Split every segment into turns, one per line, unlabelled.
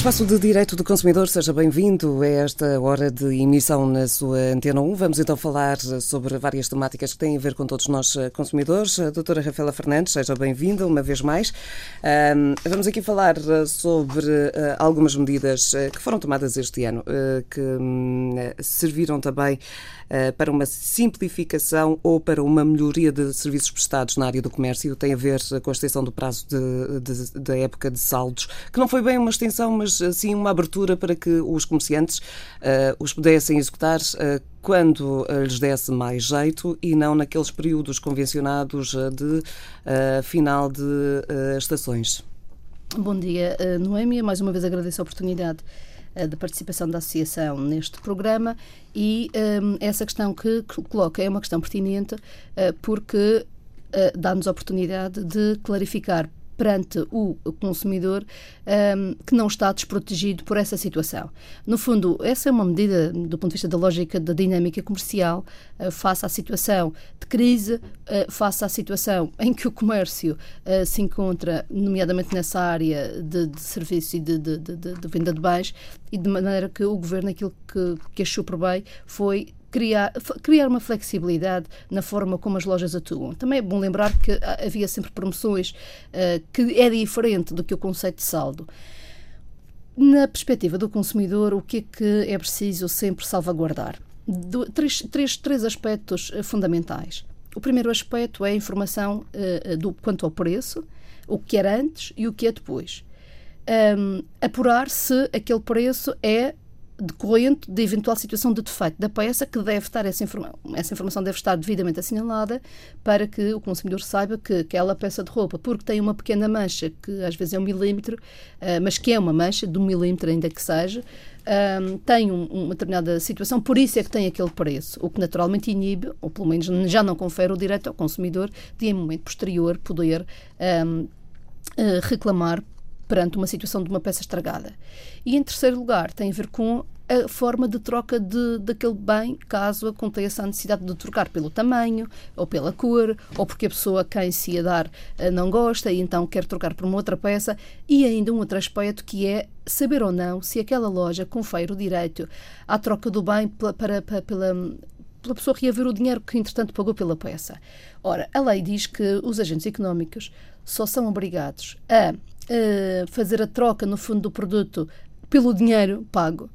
Espaço de Direito do Consumidor, seja bem-vindo a esta hora de emissão na sua Antena 1. Vamos então falar sobre várias temáticas que têm a ver com todos nós eh, consumidores. A doutora Rafaela Fernandes, seja bem-vinda uma vez mais. Vamos aqui falar eh, sobre eh, algumas medidas que foram tomadas este ano, que hum, serviram também para uma simplificação ou para uma melhoria de serviços prestados na área do comércio. Tem a ver com a extensão do prazo da época de saldos, que não foi bem uma extensão, mas mas assim uma abertura para que os comerciantes uh, os pudessem executar uh, quando uh, lhes desse mais jeito e não naqueles períodos convencionados de final de estações.
Bom dia, Noémia. Mais uma vez agradeço a oportunidade da participação da Associação neste programa e um, essa questão que coloca é uma questão pertinente porque dá-nos a oportunidade de clarificar perante o consumidor um, que não está desprotegido por essa situação. No fundo, essa é uma medida, do ponto de vista da lógica da dinâmica comercial, uh, face à situação de crise, uh, face à situação em que o comércio uh, se encontra, nomeadamente nessa área de, de serviço e de, de, de, venda de bens, e de maneira que o governo, aquilo que, que achou por bem, foi criar, criar uma flexibilidade na forma como as lojas atuam. Também é bom lembrar que havia sempre promoções uh, que é diferente do que o conceito de saldo. Na perspectiva do consumidor, o que é que é preciso sempre salvaguardar? Do, três, três, três aspectos uh, fundamentais. O primeiro aspecto é a informação uh, do, quanto ao preço, o que era antes e o que é depois. Um, apurar se aquele preço é decorrente de eventual situação de defeito da peça, que deve estar essa, informa essa informação deve estar devidamente assinalada para que o consumidor saiba que aquela peça de roupa, porque tem uma pequena mancha, que às vezes é um milímetro, uh, mas que é uma mancha de um milímetro, ainda que seja, um, tem um, uma determinada situação, por isso é que tem aquele preço, o que naturalmente inibe, ou pelo menos já não confere o direito ao consumidor de, em momento posterior, poder um, uh, eh, reclamar perante uma situação de uma peça estragada. E em terceiro lugar, tem a ver com a forma de troca de, daquele bem, caso aconteça a necessidade de trocar pelo tamanho, ou pela cor, ou porque a pessoa a quem se ia dar eh, não gosta e então quer trocar por uma outra peça. E ainda um outro aspecto que é saber ou não se aquela loja confere o direito à troca do bem para, para, pela, pela pessoa reaver o dinheiro que, entretanto, pagou pela peça. Ora, a lei diz que os agentes económicos só são obrigados a fazer a troca, no fundo, do produto pelo dinheiro pago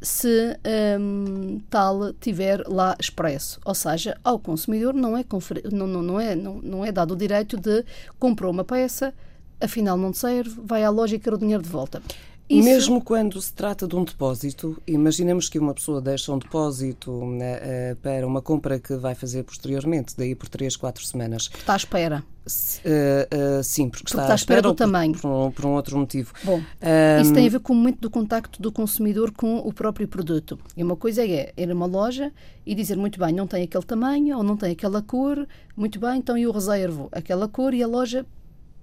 se um, tal tiver lá expresso. Ou seja, ao consumidor não é, não, não, não, é, não, não é dado o direito de comprou uma peça, afinal não serve, vai à loja e quer o dinheiro de volta.
Isso... Mesmo quando se trata de um depósito, imaginemos que uma pessoa deixa um depósito uh, para uma compra que vai fazer posteriormente, daí por 3, 4 semanas.
Está à espera.
Uh, uh, sim, porque,
porque está, está à espera, do tamanho.
Por, por, um, por, um, outro motivo.
Bom, um... isso tem a ver com o momento do contacto do consumidor com o próprio produto. E uma coisa é ir a uma loja e dizer, muito bem, não tem aquele tamanho ou não tem aquela cor, muito bem, então eu reservo aquela cor e a loja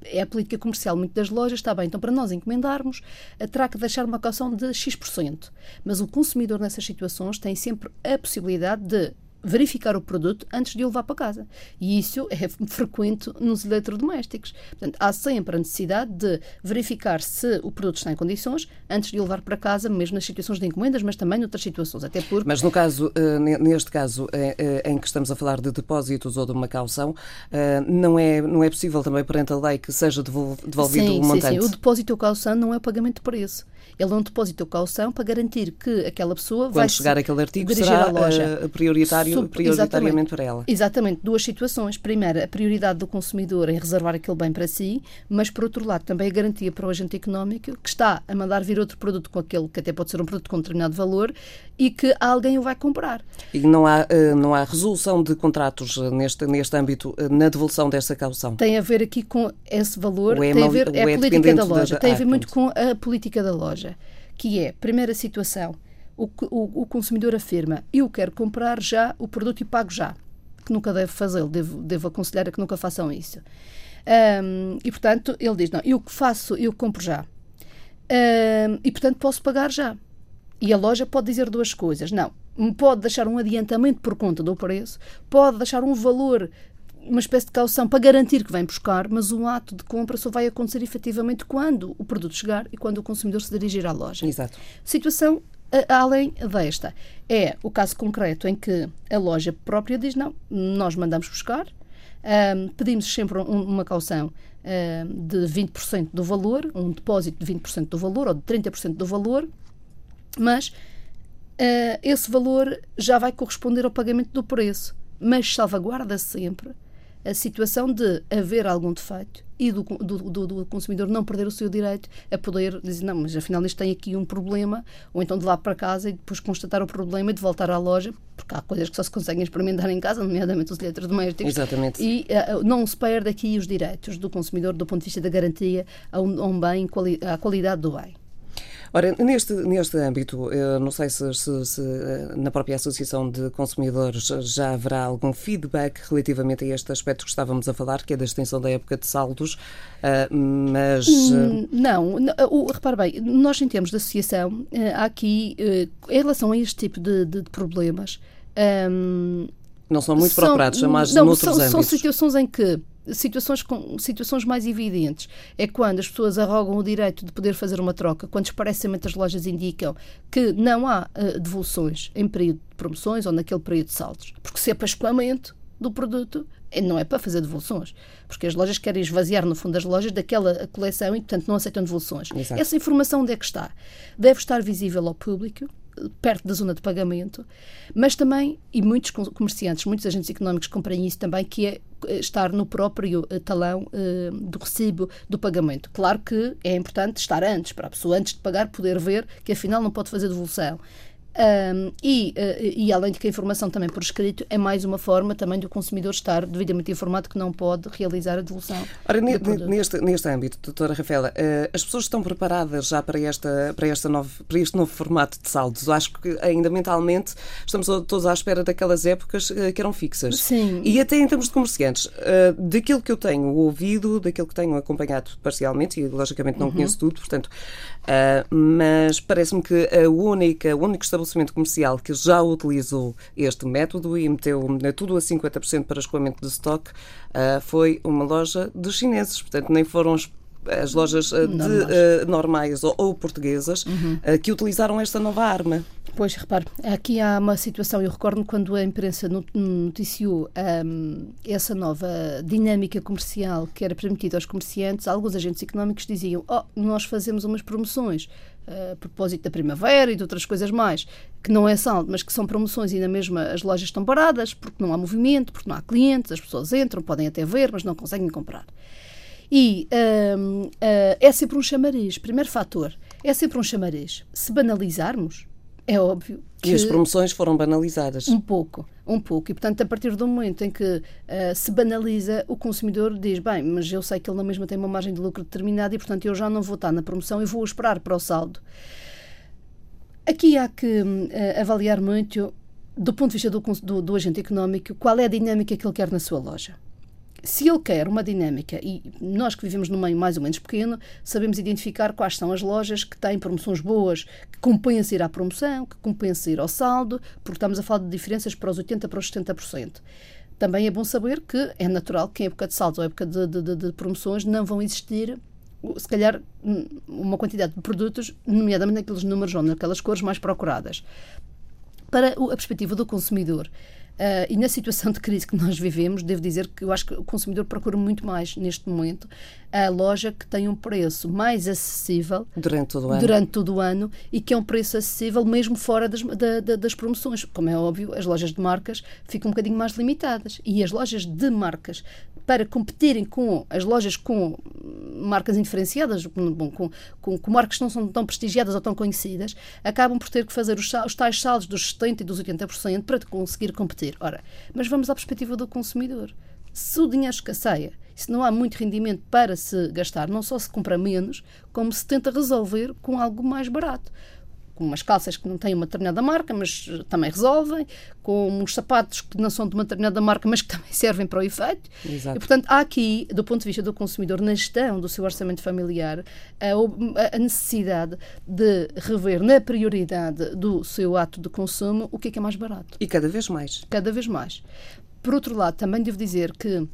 é a política comercial muito das lojas, está bem, então para nós encomendarmos, terá que deixar uma caução de X%. Mas o consumidor nessas situações tem sempre a possibilidade de verificar o produto antes de o levar para casa. E isso é frequente nos eletrodomésticos. Portanto, há sempre a necessidade de verificar se o produto está em condições antes de o levar para casa, mesmo nas situações de encomendas, mas também noutras situações. Até porque...
Mas no caso, eh, neste caso eh, eh, em que estamos a falar de depósitos ou de uma caução, não é, não é possível também perante a lei que seja devolvido sim, o montante?
Sim, sim. O depósito ou caução não é o pagamento de preço. Ele é um depósito ou caução para garantir que aquela pessoa
Quando
vai
chegar aquele artigo será loja. prioritário Sub, prioritariamente para ela.
Exatamente, duas situações. Primeiro, a prioridade do consumidor em reservar aquele bem para si, mas por outro lado também a garantia para o agente económico que está a mandar vir outro produto com aquele que até pode ser um produto com determinado valor e que alguém o vai comprar.
E não há, eh, não há resolução de contratos eh, neste, neste âmbito eh, na devolução dessa caução?
Tem a ver aqui com esse valor, tem a ver, é a política da loja, da... tem a ver ah, muito com a política da loja, que é, primeira situação, o, o, o consumidor afirma, eu quero comprar já o produto e pago já, que nunca deve fazê-lo, devo, devo aconselhar a que nunca façam isso. Um, e, portanto, ele diz, não, eu faço, eu compro já. Um, e, portanto, posso pagar já. E a loja pode dizer duas coisas. Não, pode deixar um adiantamento por conta do preço, pode deixar um valor uma espécie de caução para garantir que vem buscar, mas o ato de compra só vai acontecer efetivamente quando o produto chegar e quando o consumidor se dirigir à loja.
Exato.
Situação além desta. É o caso concreto em que a loja própria diz: não, nós mandamos buscar, um, pedimos sempre um, uma caução um, de 20% do valor, um depósito de 20% do valor ou de 30% do valor, mas uh, esse valor já vai corresponder ao pagamento do preço, mas salvaguarda sempre a situação de haver algum defeito e do, do, do, consumidor não perder o seu direito a poder dizer, não, mas afinal isto tem aqui um problema, ou então de lá para casa e depois constatar o problema e de voltar à loja, porque há coisas que só se conseguem experimentar em casa, nomeadamente os eletrodomésticos.
Exatamente.
E uh, não se perde aqui os direitos do consumidor do ponto de vista da garantia a um, a um bem, à qualidade do bem.
Ora, neste, neste âmbito, eu não sei se, se, se, eh, na própria Associação de Consumidores já haverá algum feedback relativamente a este aspecto que estávamos a falar, que é da extensão da época de saldos, eh, mas...
Hum, não, o, repare bem, nós em termos de associação, eh, há aqui, em relação a este tipo de, de problemas...
Um, não são muito são, procurados, são mais não, noutros
são,
âmbitos.
São situações em que situações, com, situações mais evidentes é quando as pessoas arrogam o direito de poder fazer uma troca, quando expressamente as lojas indicam que não há uh, devoluções em período de promoções ou naquele período de saldos. Porque se é para escoamento do produto, eh, não é para fazer devoluções, porque as lojas querem esvaziar, no fundo, as lojas daquela coleção e, portanto, não aceitam devoluções. Exato. Essa informação onde é que está? Deve estar visível ao público perto da zona de pagamento, mas também, e muitos comerciantes, muitos agentes económicos compreendem isso também, que é eh, estar no próprio eh, talão eh, do recibo do pagamento. Claro que é importante estar antes, para a pessoa, antes de pagar, poder ver que afinal não pode fazer devolução. Um, e, uh, e, além de que a informação também por escrito é mais uma forma também do consumidor estar devidamente informado que não pode realizar a devolução.
Ora, neste, neste âmbito, doutora Rafaela, uh, as pessoas estão preparadas já para, esta, para, esta novo, para este novo formato de saldos? Acho que ainda mentalmente estamos todos à espera daquelas épocas uh, que eram fixas.
Sim.
E até em termos de comerciantes, daquilo que eu tenho ouvido, daquilo que tenho acompanhado parcialmente, e logicamente não uhum. conheço tudo, portanto, mas parece-me que a única, o único estabelecimento comercial que já utilizou este método e meteu tudo a 50% para escoamento de stock uh, foi uma loja dos chineses. Portanto, nem foram as lojas uh, de, uh, normais ou, ou portuguesas uhum. uh, que utilizaram esta nova arma.
Pois, repare, aqui há uma situação, eu recordo quando a imprensa noticiou um, essa nova dinâmica comercial que era permitida aos comerciantes, alguns agentes económicos diziam: Oh, nós fazemos umas promoções uh, a propósito da primavera e de outras coisas mais, que não é saldo, mas que são promoções e na mesma as lojas estão paradas porque não há movimento, porque não há clientes, as pessoas entram, podem até ver, mas não conseguem comprar. E um, uh, é sempre um chamariz. Primeiro fator, é sempre um chamariz. Se banalizarmos, é óbvio que.
E as promoções foram banalizadas.
Um pouco, um pouco. E, portanto, a partir do momento em que uh, se banaliza, o consumidor diz: bem, mas eu sei que ele na mesma tem uma margem de lucro determinada e, portanto, eu já não vou estar na promoção e vou esperar para o saldo. Aqui há que uh, avaliar muito, do ponto de vista do, do, do agente económico, qual é a dinâmica que ele quer na sua loja se ele quer uma dinâmica, e nós que vivemos num meio mais ou menos pequeno, sabemos identificar quais são as lojas que têm promoções boas, que compensam ir à promoção, que compensam ir ao saldo, porque estamos a falar de diferenças para os 80% para os 70%. Também é bom saber que é natural que em época de saldos ou época de, de, de promoções não vão existir se calhar uma quantidade de produtos, nomeadamente naqueles números ou naquelas cores mais procuradas. Para a perspectiva do consumidor, Uh, e na situação de crise que nós vivemos, devo dizer que eu acho que o consumidor procura muito mais neste momento a loja que tem um preço mais acessível
durante todo o ano,
durante todo o ano e que é um preço acessível mesmo fora das, da, da, das promoções. Como é óbvio, as lojas de marcas ficam um bocadinho mais limitadas e as lojas de marcas para competirem com as lojas com marcas indiferenciadas, bom, com, com, com, marcas que não são tão prestigiadas ou tão conhecidas, acabam por ter que fazer os, os tais saldos dos 70% e dos 80% para conseguir competir. Ora, mas vamos à perspectiva do consumidor. Se o dinheiro escasseia, se não há muito rendimento para se gastar, não só se compra menos, como se tenta resolver com algo mais barato com umas calças que não têm uma determinada marca, mas eh, também resolvem, com uns sapatos que não são de uma determinada marca, mas que também servem para o efeito. Exato. E, portanto, há aqui, do ponto de vista do consumidor, na gestão do seu orçamento familiar, a, a necessidade de rever na prioridade do seu ato de consumo o que é que é mais barato.
E cada vez mais.
Cada vez mais Por outro lado, também devo dizer que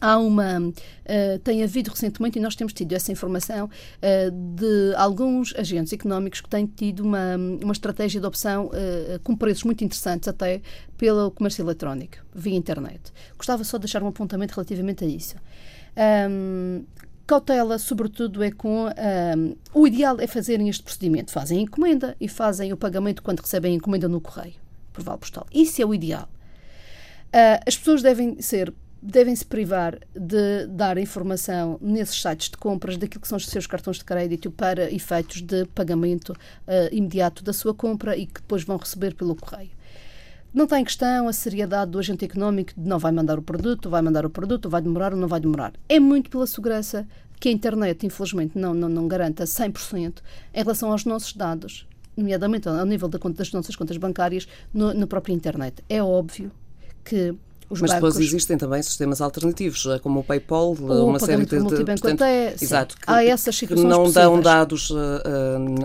Há uma, uh, tem havido recentemente, e nós temos tido essa informação, uh, de alguns agentes económicos que têm tido uma, uma estratégia de opção uh, com preços muito interessantes até pelo comércio eletrónico, via internet. Gostava só de deixar um apontamento relativamente a isso. Um, cautela, sobretudo, é com. Um, o ideal é fazerem este procedimento. Fazem a encomenda e fazem o pagamento quando recebem a encomenda no correio, por vale postal. Isso é o ideal. as pessoas devem ser devem-se privar de dar informação nesses sites de compras daquilo que são os seus cartões de crédito para efeitos de pagamento uh, imediato da sua compra e que depois vão receber pelo correio. Não tem questão a seriedade do agente económico de não vai mandar o produto, vai mandar o produto, vai demorar ou não vai demorar. É muito pela segurança que a internet, infelizmente, não, não, não garanta 100% em relação aos nossos dados, nomeadamente ao nível das nossas contas bancárias no, na própria internet. É óbvio que
os Mas bancos. depois existem também sistemas alternativos, eh, como o PayPal, eh, o uma série de.
de portanto, é,
exato,
que, Há essas
que não possíveis. dão dados, uh,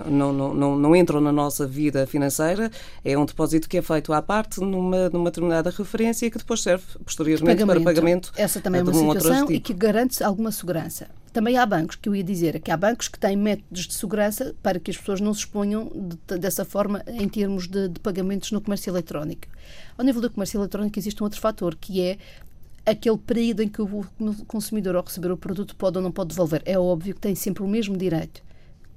não, não, não, não entram na nossa vida financeira. É um depósito que é feito à parte numa, numa determinada referência que depois serve posteriormente pagamento. para pagamento.
Essa também é uma um situação e que garante alguma segurança. Também há bancos, que eu ia dizer, que há bancos que têm métodos de segurança para que as pessoas não se exponham de, dessa forma em termos de, de pagamentos no comércio eletrónico. Ao nível do comércio eletrónico existe um outro fator, que é aquele período em que o consumidor, ao receber o produto, pode ou não pode devolver. É óbvio que tem sempre o mesmo direito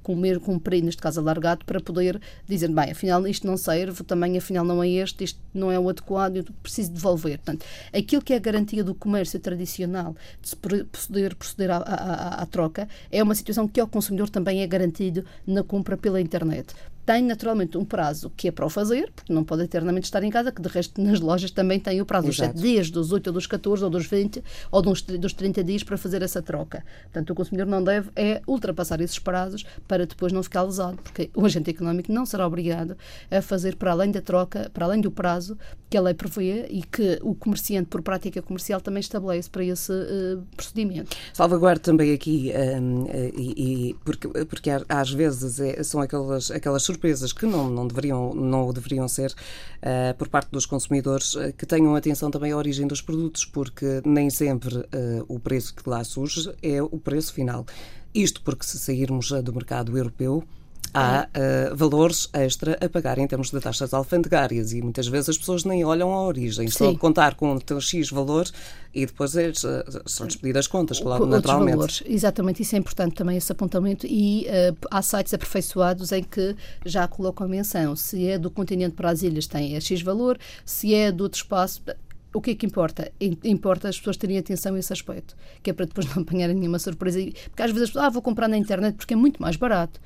comer com um período, neste caso alargado, para poder dizer, bem, afinal isto não serve, também afinal não é este, isto não é o adequado, eu preciso devolver. Portanto, aquilo que é a garantia do comércio tradicional de se poder proceder à, à, à troca é uma situação que ao consumidor também é garantido na compra pela internet tem naturalmente um prazo que é para o fazer, porque não pode eternamente estar em casa, que de resto nas lojas também tem o prazo dos 7 dias, dos 8 ou dos 14 ou dos 20 ou dos, dos 30 dias para fazer essa troca. Portanto, o consumidor não deve é ultrapassar esses prazos para depois não ficar lesado, porque o agente económico não será obrigado a fazer para além da troca, para além do prazo que a lei prevê e que o comerciante, por prática comercial, também estabelece para esse uh, procedimento.
Salvaguardo também aqui, um, e, e, porque, porque às vezes é, são aquelas, aquelas surpresas que não, não, deveriam, não deveriam ser uh, por parte dos consumidores, uh, que tenham atenção também à origem dos produtos, porque nem sempre uh, o preço que lá surge é o preço final. Isto porque se sairmos do mercado europeu, há uh, valores extra a pagar em termos de taxas alfandegárias e muitas vezes as pessoas nem olham a origem, Sim. só contar com um X valor e depois é, são despedidas contas, claro, naturalmente. Valores.
Exatamente, isso é importante também, esse apontamento e uh, há sites aperfeiçoados em que já colocam a menção, se é do continente para as ilhas tem X valor, se é do outro espaço, o que é que importa? Importa as pessoas terem atenção a esse aspecto, que é para depois não apanharem nenhuma surpresa. Porque às vezes as pessoas, ah, vou comprar na internet porque é muito mais barato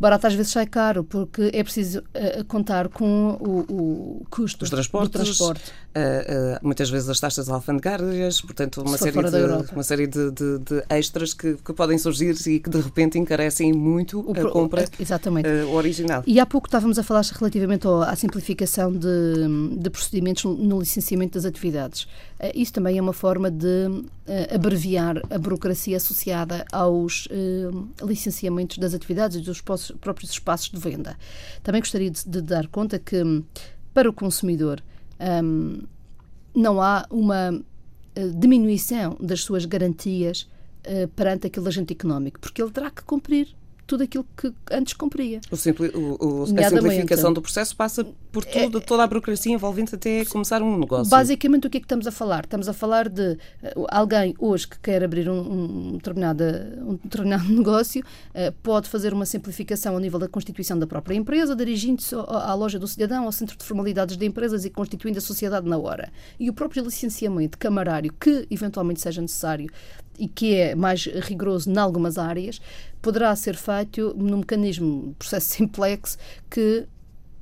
barato às vezes sai caro, porque é preciso uh, contar com o, o custo
Os transportes,
do transporte.
Uh, uh, muitas vezes as taxas alfandegárias, portanto, uma série, de, uma série de, de, de extras que, que, podem surgir e que de repente encarecem muito o, a compra
exatamente.
original.
E há pouco estávamos a falar relativamente à simplificação de, de procedimentos no licenciamento das atividades. Isso também é uma forma de abreviar a burocracia associada aos licenciamentos das atividades e dos próprios espaços de venda. Também gostaria de, de dar conta que, para o consumidor, um, não há uma uh, diminuição das suas garantias uh, perante aquele agente económico, porque ele terá que cumprir tudo aquilo que antes cumpria.
O simpli, o, o, a simplificação do processo passa por tudo, é, toda a burocracia envolvente até começar um negócio.
Basicamente, o que é que estamos a falar? Estamos a falar de uh, alguém hoje que quer abrir um, um, determinado, um determinado negócio, uh, pode fazer uma simplificação ao nível da constituição da própria empresa, dirigindo-se à loja do cidadão, ao centro de formalidades de empresas e constituindo a sociedade na hora. E o próprio licenciamento camarário, que eventualmente seja necessário, e que é mais rigoroso em algumas áreas, poderá ser feito num mecanismo, processo simplex, que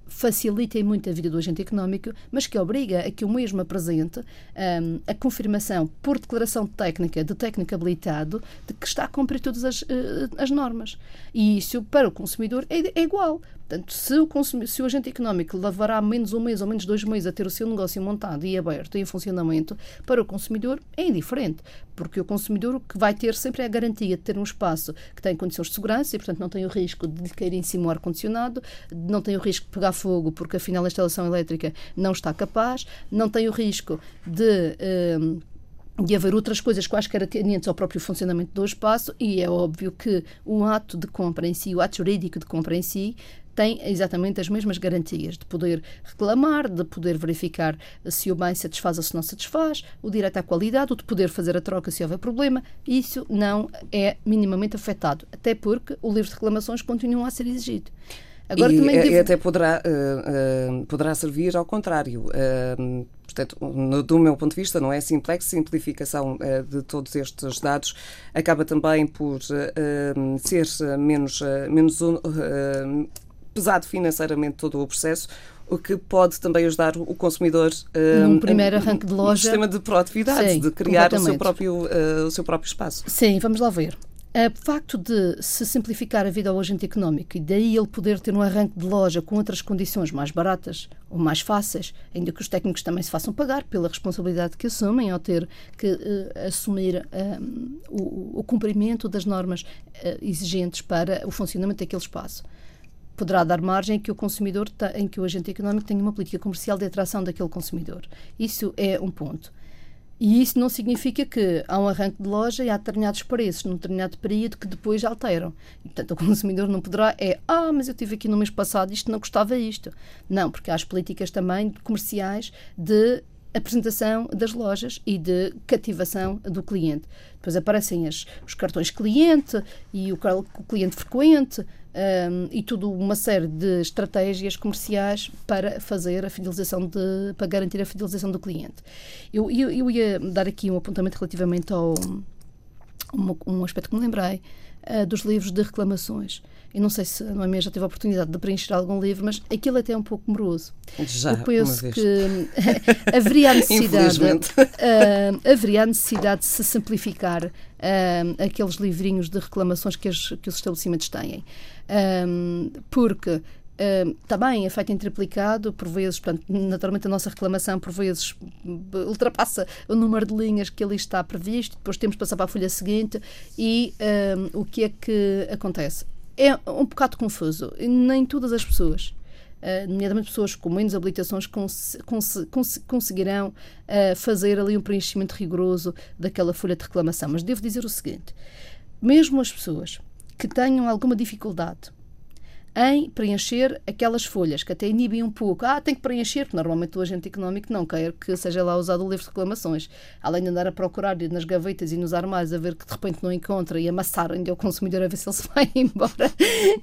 facilita muito a vida do agente económico, mas que obriga a que o mesmo apresente um, a confirmação por declaração técnica de técnico habilitado de que está a cumprir todas as, uh, as normas. E isso, para o consumidor, é, é igual. Portanto, se o, se o agente económico levará menos um mês ou menos dois meses a ter o seu negócio montado e aberto e em funcionamento, para o consumidor é indiferente, porque o consumidor o que vai ter sempre é a garantia de ter um espaço que tem condições de segurança e, portanto, não tem o risco de cair em cima o ar-condicionado, não tem o risco de pegar fogo porque, afinal, a instalação elétrica não está capaz, não tem o risco de. Uh, de haver outras coisas quaisquer atendentes ao próprio funcionamento do espaço e é óbvio que o ato de compra em si, o ato jurídico de compra em si, tem exatamente as mesmas garantias de poder reclamar, de poder verificar se o bem satisfaz ou se não satisfaz, o direito à qualidade, o de poder fazer a troca se houver problema. Isso não é minimamente afetado, até porque o livro de reclamações continua a ser exigido.
Agora, e, devo... e até poderá, uh, uh, poderá servir ao contrário. Uh, portanto, no, do meu ponto de vista, não é simplex, simplificação de todos estes dados acaba também por ser menos, menos pesado financeiramente todo o processo, o que pode também ajudar o consumidor
num um, primeiro arranque de loja, um
sistema de proatividade, Sim, de criar o seu, próprio, uh, o seu próprio espaço.
Sim, vamos lá ver. O facto de se simplificar a vida ao agente económico e daí ele poder ter um arranque de loja com outras condições mais baratas ou mais fáceis, ainda que os técnicos também se façam pagar pela responsabilidade que assumem ao ter que uh, assumir um, o, o, cumprimento das normas uh, exigentes para o funcionamento daquele espaço poderá dar margem em que o consumidor, em que o agente económico tenha uma política comercial de atração daquele consumidor. Isso é um ponto. E isso não significa que há um arranque de loja e há determinados preços num determinado período que depois alteram. E, portanto, o consumidor não poderá é, ah, mas eu tive aqui no mês passado isto, não gostava isto. Não, porque há as políticas também comerciais de apresentação das lojas e de cativação do cliente. Depois aparecem as, os cartões cliente e o, o cliente frequente e tudo uma série de estratégias comerciais para fazer a fidelização de, para garantir a fidelização do cliente. Eu, eu, eu ia dar aqui um apontamento relativamente ao um, um aspecto que me lembrei uh, dos livros de reclamações. Eu não sei se a Noemi já teve a oportunidade de preencher algum livro, mas aquilo até é um pouco moroso.
Já, Eu penso
que haveria a necessidade, uh, haveria a necessidade de se simplificar uh, aqueles livrinhos de reclamações que, as, que os estabelecimentos têm. Um, porque Uh, também é feito em triplicado, por vezes, portanto, naturalmente a nossa reclamação por vezes ultrapassa o número de linhas que ali está previsto, depois temos que passar para a folha seguinte e o que é que acontece? É um bocado confuso, nem todas as pessoas Uh, nomeadamente pessoas com menos habilitações, cons cons cons conseguirão uh, fazer ali um preenchimento rigoroso daquela folha de reclamação. Mas devo dizer o seguinte: mesmo as pessoas que tenham alguma dificuldade em preencher aquelas folhas, que até inibem um pouco. Ah, tem que preencher, porque normalmente o agente económico não quer que seja lá usado o livro de reclamações. Além de andar a procurar nas gavetas e nos armários a ver que de repente não encontra e amassar ainda o consumidor a ver se ele se vai embora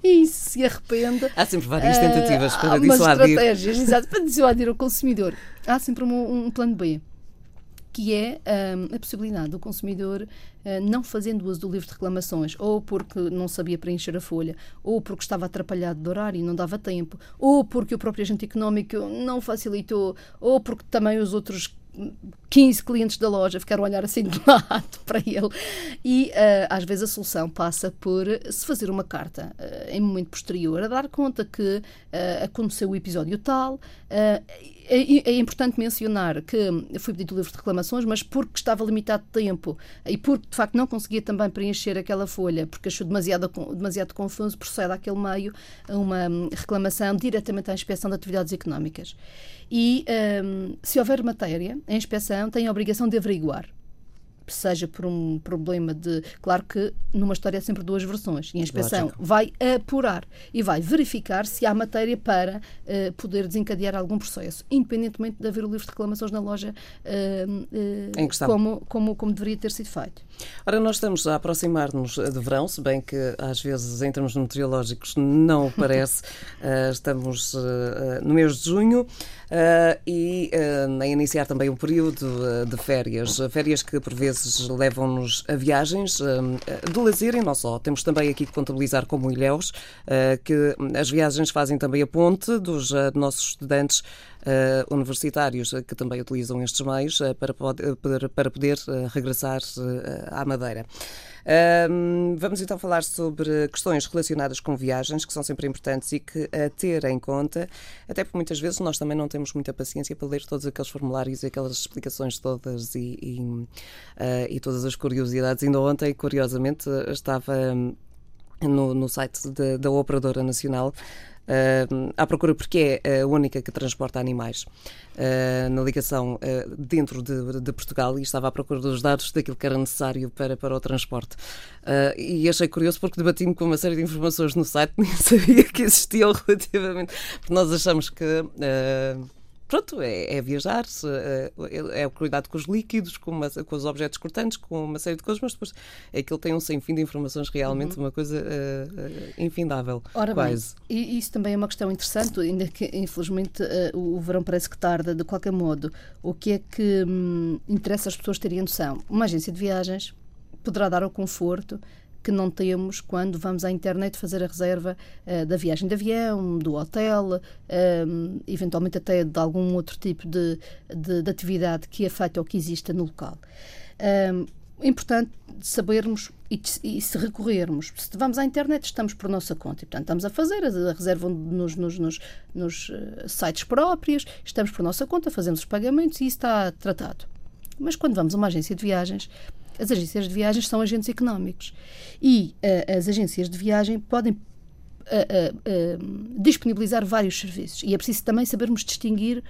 e se arrepende.
Há sempre várias tentativas uh, para
dissuadir. estratégias, exato, para dissuadir o consumidor. Há sempre um, um plano B que é um, a possibilidade do consumidor, uh, não fazendo uso do livro de reclamações, ou porque não sabia preencher a folha, ou porque estava atrapalhado de horário e não dava tempo, ou porque o próprio agente económico não facilitou, ou porque também os outros 15 clientes da loja ficaram a olhar assim de lado para ele. E uh, às vezes a solução passa por se fazer uma carta uh, em momento posterior, a dar conta que uh, aconteceu o episódio tal. É, é, importante mencionar que fui pedido o livro de reclamações, mas porque estava limitado de tempo e porque de facto não conseguia também preencher aquela folha, porque achou demasiado, demasiado confuso, procede àquele meio uma hum, reclamação diretamente à inspeção de atividades económicas. E um, se houver matéria, a inspeção tem a obrigação de averiguar seja por um problema de. Claro que numa história há sempre duas versões. E a inspeção Lógico. vai apurar e vai verificar se há matéria para uh, poder desencadear algum processo, independentemente de haver o livro de reclamações na loja uh, uh, como, como, como deveria ter sido feito.
Ora, nós estamos a aproximar-nos de verão, se bem que às vezes, em termos meteorológicos, não parece. estamos no mês de junho. Uh, e uh, a iniciar também um período uh, de férias. Férias que por vezes levam-nos a viagens de lazer e não só. Temos também aqui que contabilizar como ilhéus que as viagens fazem também a ponte dos nossos estudantes universitários que também utilizam estes meios para, para, para poder regressar à Madeira. Um, vamos então falar sobre questões relacionadas com viagens, que são sempre importantes e que a ter em conta, até porque muitas vezes nós também não temos muita paciência para ler todos aqueles formulários e aquelas explicações todas e, e, uh, e todas as curiosidades. Ainda ontem, curiosamente, estava no, no site da Operadora Nacional uh, à procura, porque é a única que transporta animais uh, na ligação uh, dentro de, de, Portugal e estava à procura dos dados daquilo que era necessário para, para o transporte. e achei curioso porque debati-me com uma série de informações no site, nem sabia que existiam relativamente, porque nós achamos que pronto, é, é viajar, é, é, o cuidado com os líquidos, com, uma, com, os objetos cortantes, com uma série de coisas, mas depois é que ele tem um sem fim de informações, realmente uhum. uma coisa uh, infindável.
Ora
quase.
bem, e isso também é uma questão interessante, ainda que infelizmente uh, o verão parece que tarda, de qualquer modo, o que é que hum, interessa as pessoas terem noção? Uma agência de viagens poderá dar o conforto que não temos quando vamos à internet fazer a reserva uh, da viagem de avião, do hotel, uh, eventualmente até de algum outro tipo de, de, de atividade que afeta ou que exista no local. Uh, importante sabermos e, se recorrermos. Se vamos à internet, estamos por nossa conta. E, portanto, estamos a fazer a reserva nos, nos, nos, nos sites próprios, estamos por nossa conta, fazemos os pagamentos e isso está tratado. Mas quando vamos a uma agência de viagens, as agências de viagens são agentes económicos. E uh, as agências de viagem podem uh, uh, disponibilizar vários serviços. E é preciso também sabermos distinguir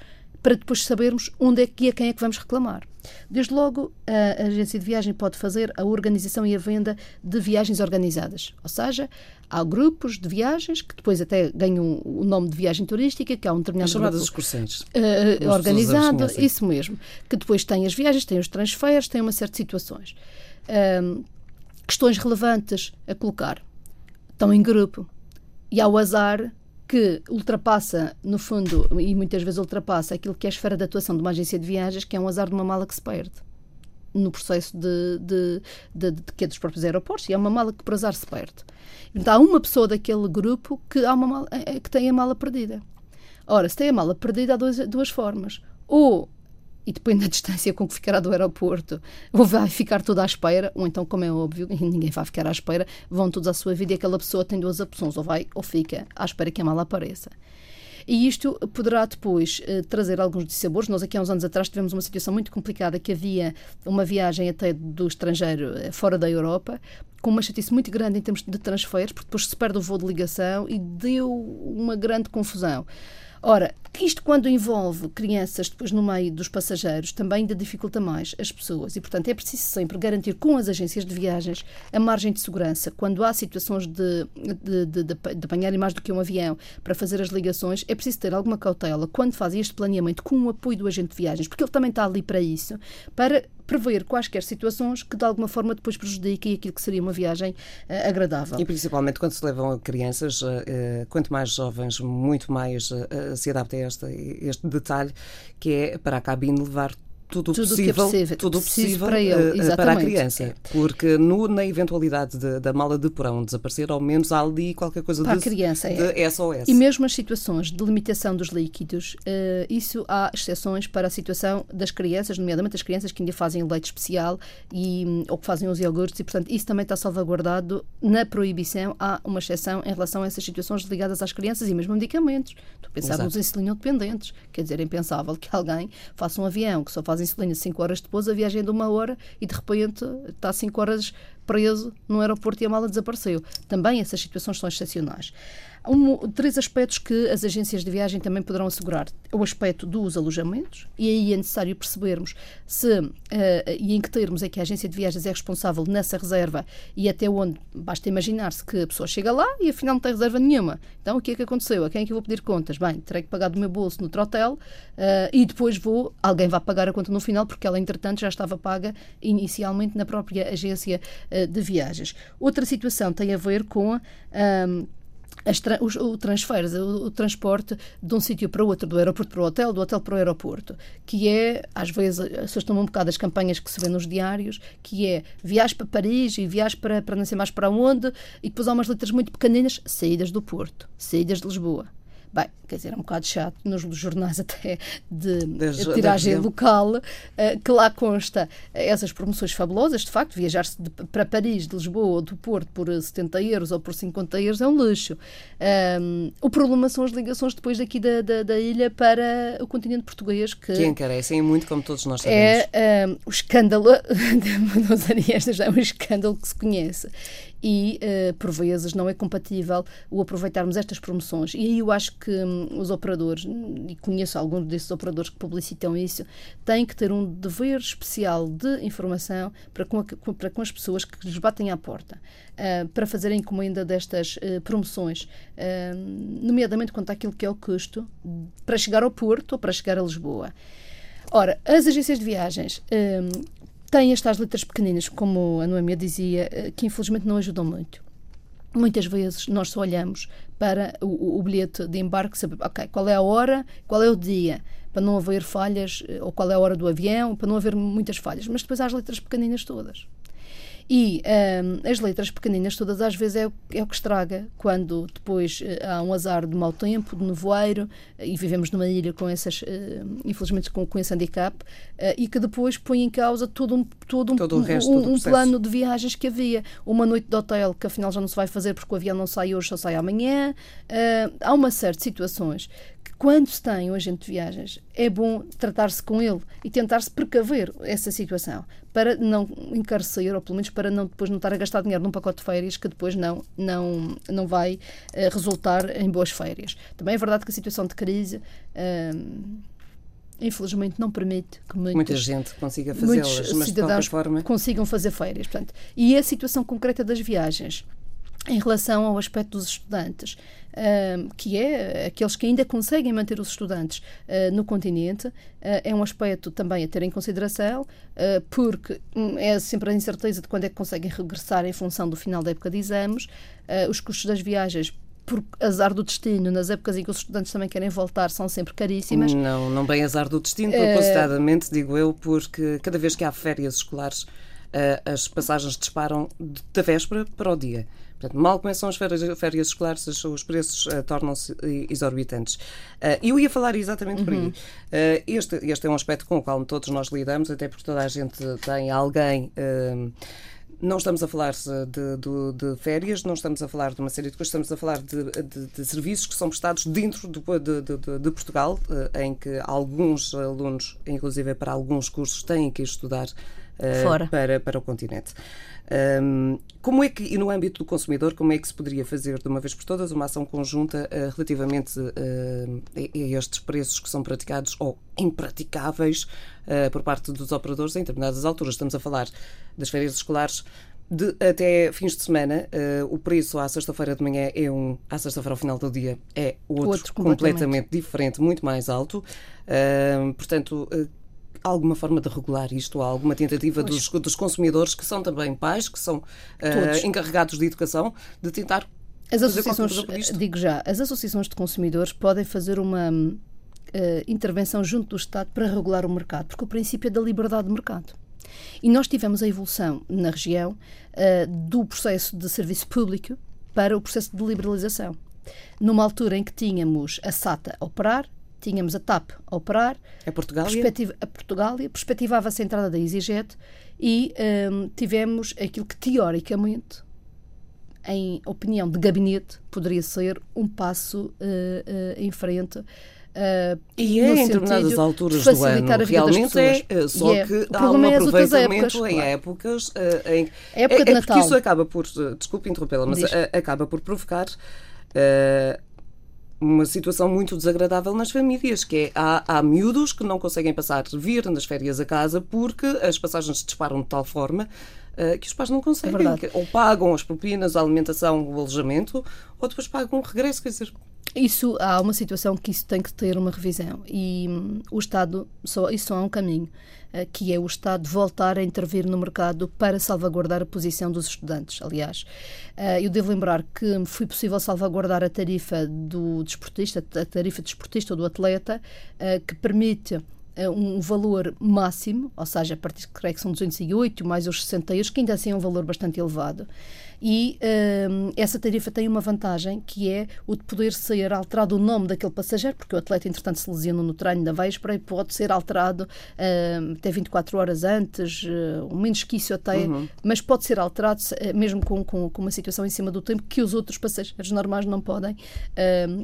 para depois sabermos onde é que e a quem é que vamos reclamar. Desde logo, a agência de viagem pode fazer a organização e a venda de viagens organizadas, ou seja, há grupos de viagens que depois até ganham o nome de viagem turística, que há um determinado
as chamadas grupo, excursões.
uh, organizado, isso mesmo, que depois tem as viagens, tem os transferes, tem uma série de situações. Um, questões relevantes a colocar. Estão em grupo. E há o azar que ultrapassa, no fundo, e muitas vezes ultrapassa aquilo que é a esfera de atuação de uma agência de viagens, que é um azar de uma mala que se perde no processo de, de, de, de, que é dos próprios aeroportos, e é uma mala que por azar se perde. Então, há uma pessoa daquele grupo que, há uma mala, eh, que tem a mala perdida. Ora, se tem a mala perdida, há duas, duas formas. Ou e depende da distância com que ficará do aeroporto, ou vai ficar tudo à espera, ou então, como é óbvio, ninguém vai ficar à espera, vão todos à sua vida e aquela pessoa tem duas opções, ou vai ou fica à espera que a mala apareça. E isto poderá depois uh, trazer alguns dissabores. Nós aqui há uns anos atrás tivemos uma situação muito complicada que havia uma viagem até do estrangeiro, uh, fora da Europa, com uma chatice muito grande em termos de transferes, porque depois se perde o voo de ligação e deu uma grande confusão. Ora, isto quando envolve crianças depois no meio dos passageiros também ainda dificulta mais as pessoas. E, portanto, é preciso sempre garantir com as agências de viagens a margem de segurança. Quando há situações de, de, de, de apanharem mais do que um avião para fazer as ligações, é preciso ter alguma cautela quando fazem este planeamento com o apoio do agente de viagens, porque ele também está ali para isso, para prever quaisquer situações que de alguma forma depois prejudiquem aquilo que seria uma viagem uh, agradável.
E principalmente quando se levam crianças, uh, quanto mais jovens, muito mais uh, se adapta a este, este detalhe, que é para a cabine levar tudo, tudo possível, é possível, tudo possível para, ele, uh, para a criança. Porque no, na eventualidade de, da mala de porão desaparecer, ao menos há ali qualquer coisa
para
de,
a criança,
de é. SOS.
E mesmo as situações de limitação dos líquidos, uh, isso há exceções para a situação das crianças, nomeadamente as crianças que ainda fazem leite especial e, hum, ou que fazem os iogurtes, e portanto isso também está salvaguardado na proibição. Há uma exceção em relação a essas situações ligadas às crianças e mesmo medicamentos. Tu pensávamos em insulinodependentes. Quer dizer, é impensável que alguém faça um avião que só faz insulina 5 horas depois, a viagem é de uma hora e de repente está 5 horas preso no aeroporto e a mala desapareceu. Também essas situações são excepcionais um, três aspectos que as agências de viagem também poderão assegurar. O aspecto dos alojamentos, e aí é necessário percebermos se uh, e em que termos é que a agência de viagens é responsável nessa reserva e até onde basta imaginar-se que a pessoa chega lá e afinal não tem reserva nenhuma. Então o que é que aconteceu? A quem é que eu vou pedir contas? Bem, terei que pagar do meu bolso no hotel uh, e depois vou, alguém vai pagar a conta no final porque ela entretanto já estava paga inicialmente na própria agência uh, de viagens. Outra situação tem a ver com tra o, o transfer, o, o, transporte de um sítio para outro, do aeroporto para o hotel, do hotel para o aeroporto, que é, às vezes, assustam um bocado as campanhas que se vê nos diários, que é viagem para Paris e viagem para, para não sei mais para onde, e depois há umas letras muito pequeninas, saídas do Porto, saídas de Lisboa. Bem, quer dizer, é um bocado chato, nos jornais até de, de tiragem local, uh, que lá consta essas promoções fabulosas, de facto, viajar para Paris, de Lisboa ou do Porto por 70 euros ou por 50 euros é um luxo. Um, o problema são as ligações depois daqui da, da, da, ilha para o continente português. Que,
que encarecem muito, como todos nós
sabemos. É um, o escândalo, não usaria esta já, é um escândalo que se conhece e, uh, por vezes, não é compatível o aproveitarmos estas promoções. E aí eu acho que um, os operadores, e conheço alguns desses operadores que publicitam isso, têm que ter um dever especial de informação para com, a, para com as pessoas que lhes batem à porta, uh, para fazerem encomenda destas uh, promoções, nomeadamente quanto àquilo que é o custo para chegar ao Porto ou para chegar a Lisboa. Ora, as agências de viagens tem estas letras pequeninas, como a Noemia dizia, eh, que infelizmente não ajudam muito. Muitas vezes nós só olhamos para o, o, bilhete de embarque, saber, ok, qual é a hora, qual é o dia, para não haver falhas, eh, ou qual é a hora do avião, para não haver muitas falhas. Mas depois há as letras pequeninas todas. E um, as letras pequeninas, todas às vezes, é o, é o que estraga quando depois uh, há um azar de mau tempo, de nevoeiro, uh, e vivemos numa ilha com essas, uh, infelizmente, com, com esse handicap, e que depois põe em causa todo um, todo um, todo um, um plano de viagens que havia. Uma noite de hotel que afinal já não se vai fazer porque o avião não sai hoje, só sai amanhã. há uma série de situações quando se tem um agente de viagens, é bom tratar-se com ele e tentar-se precaver essa situação para não encarecer, ou pelo menos para não depois não estar a gastar dinheiro num pacote de férias que depois não, não, não vai uh, resultar em boas férias. Também é verdade que a situação de crise. Uh, infelizmente não permite que muitos,
muita gente consiga fazê-las, mas de qualquer forma
consigam fazer férias. Portanto, e a situação concreta das viagens em relação ao aspecto dos estudantes, uh, que é aqueles que ainda conseguem manter os estudantes uh, no continente, uh, é um aspecto também a ter em consideração, porque um, é sempre a incerteza de quando é que conseguem regressar em função do final da época de exames, os custos das viagens por azar do destino, nas épocas em que os estudantes também querem voltar, são sempre caríssimas.
Não, não bem azar do destino, propositadamente, digo eu, porque cada vez que há férias escolares, as passagens disparam da véspera para o dia. Portanto, mal começam as férias, férias escolares, os preços uh, tornam-se exorbitantes. Uh, eu ia falar exatamente uhum. por aí. Uh, este, este é um aspecto com o qual todos nós lidamos, até porque toda a gente tem alguém. Não estamos a falar de, de, de, férias, não estamos a falar de uma série de coisas, estamos a falar de, de serviços que são prestados dentro de, Portugal, em que alguns alunos, inclusive para alguns cursos, têm que estudar uh, para, para o continente. Um, como é que, e no âmbito do consumidor, como é que se poderia fazer de uma vez por todas uma ação conjunta uh, relativamente uh, a estes preços que são praticados ou impraticáveis uh, por parte dos operadores em determinadas alturas? Estamos a falar das férias escolares. De, até fins de semana, o preço à sexta-feira de manhã é um, à sexta-feira ao final do dia é outro, outro completamente. completamente. diferente, muito mais alto. portanto, alguma forma de regular isto? Há alguma tentativa dos, dos, consumidores, que são também pais, que são uh, encarregados de educação, de tentar.
As associações, digo já, as associações de consumidores podem fazer uma uh, intervenção junto do Estado para regular o mercado, porque o princípio é da liberdade de mercado. E nós tivemos a evolução na região uh, do processo de serviço público para o processo de liberalização. Numa altura em que tínhamos a SATA a operar, tínhamos a TAP a operar.
A Portugal
A Portugália, perspectivava-se a entrada da EasyJet e um, tivemos aquilo que teoricamente, em opinião de gabinete, poderia ser um passo uh, uh, em frente.
Uh, e é em determinadas alturas de do ano, realmente é, só é. que há um é aproveitamento em épocas em,
época é, de
é
Natal.
porque isso acaba por, desculpe interrompê-la, mas acaba por provocar uh, uma situação muito desagradável nas famílias, que é há, há miúdos que não conseguem passar vir nas férias a casa porque as passagens disparam de tal forma uh, que os pais não conseguem. É ou pagam as propinas, a alimentação, o alojamento, ou depois pagam o regresso. Quer dizer,
isso há uma situação que isso tem que ter uma revisão e hum, o Estado só isso só há um caminho uh, que é o Estado voltar a intervir no mercado para salvaguardar a posição dos estudantes. Aliás, uh, eu devo lembrar que foi possível salvaguardar a tarifa do desportista, a tarifa desportista ou do atleta, uh, que permite um valor máximo, ou seja, a partir creio que são 208 mais os 60 euros, que ainda assim é um valor bastante elevado. E uh, essa tarifa tem uma vantagem que é o de poder ser alterado o nome daquele passageiro, porque o atleta, entretanto, se lesionou no treino da véspera e pode ser alterado uh, até 24 horas antes, uh, menos que isso até, uhum. mas pode ser alterado mesmo com, com, com, uma situação em cima do tempo que os outros passageiros normais não podem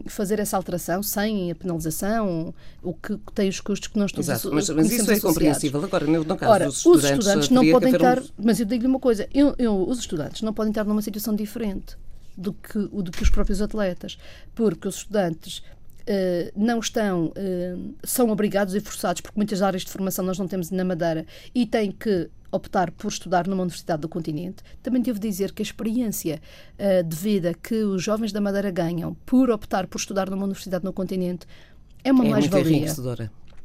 fazer essa alteração sem a penalização, o que tem os custos que nós todos
Exato, mas, mas isso é compreensível. Agora, no, no caso
Ora,
dos estudantes,
os estudantes não podem estar, um... mas eu digo-lhe uma coisa, eu, eu, os estudantes não podem estar numa situação diferente do que, do que os próprios atletas, porque os estudantes Uh, não estão, uh, são obrigados e forçados, porque muitas áreas de formação nós não temos na Madeira, e têm que optar por estudar numa universidade do continente. Também devo dizer que a experiência uh, de vida que os jovens da Madeira ganham por optar por estudar numa universidade no continente é uma
é
mais-valia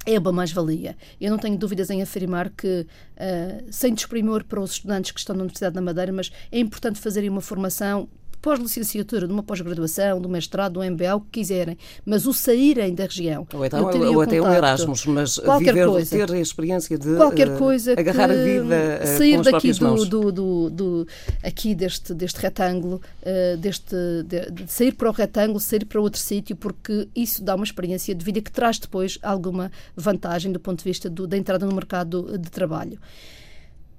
é uma mais-valia. Eu não tenho dúvidas em afirmar que, uh, sem desprimor para os estudantes que estão na Universidade da Madeira, mas é importante fazerem uma formação pós-licenciatura, de uma pós-graduação, do mestrado, do MBA, o que quiserem, mas o saírem da região.
Ou, então, ou até o Erasmus, mas qualquer viver, coisa, ter a experiência de
qualquer eh, coisa uh,
agarrar a vida uh,
sair daqui
do,
do, do, do, aqui deste, deste retângulo, uh, deste, de, de sair para o retângulo, sair para outro sítio, porque isso dá uma experiência de vida que traz depois alguma vantagem do ponto de vista do, da entrada no mercado de trabalho.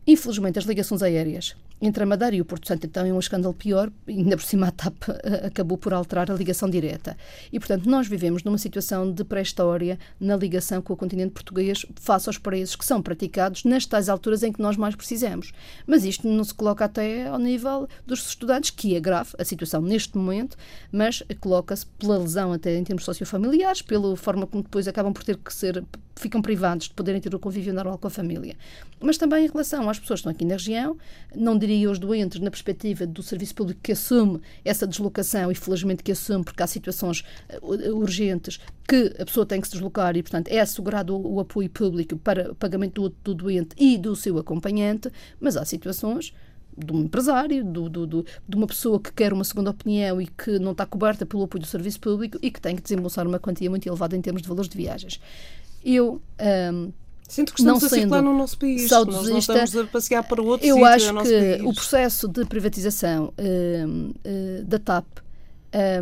Infelizmente, as ligações aéreas entre a Madeira e o Porto Santo, então, é um escândalo pior, ainda por cima a TAP eh, acabou por alterar a ligação direta. E, portanto, nós vivemos numa situação de pré-história na ligação com o continente português face aos preços que são praticados nas tais alturas em que nós mais precisamos. Mas isto não se coloca até ao nível dos estudantes, que é grave a situação neste momento, mas coloca-se pela lesão até em termos sociofamiliares, pela forma como depois acabam por ter que ser ficam privados de poderem ter o convívio normal com a família. Mas também em relação às pessoas que estão aqui na região, não diria os doentes na perspectiva do serviço público que assume essa deslocação e felizmente que assume, porque há situações uh, urgentes que a pessoa tem que se deslocar e, portanto, é assegurado o, o apoio público para o pagamento do, do doente e do seu acompanhante, mas há situações de um empresário, do, do, do, de uma pessoa que quer uma segunda opinião e que não está coberta pelo apoio do serviço público e que tem que desembolsar uma quantia muito elevada em termos de valores de viagens. Eu. Um,
Sinto que estamos não a circular no nosso país. Nós não estamos a passear para outro Eu
acho
que
país. o processo de privatização um, uh, da TAP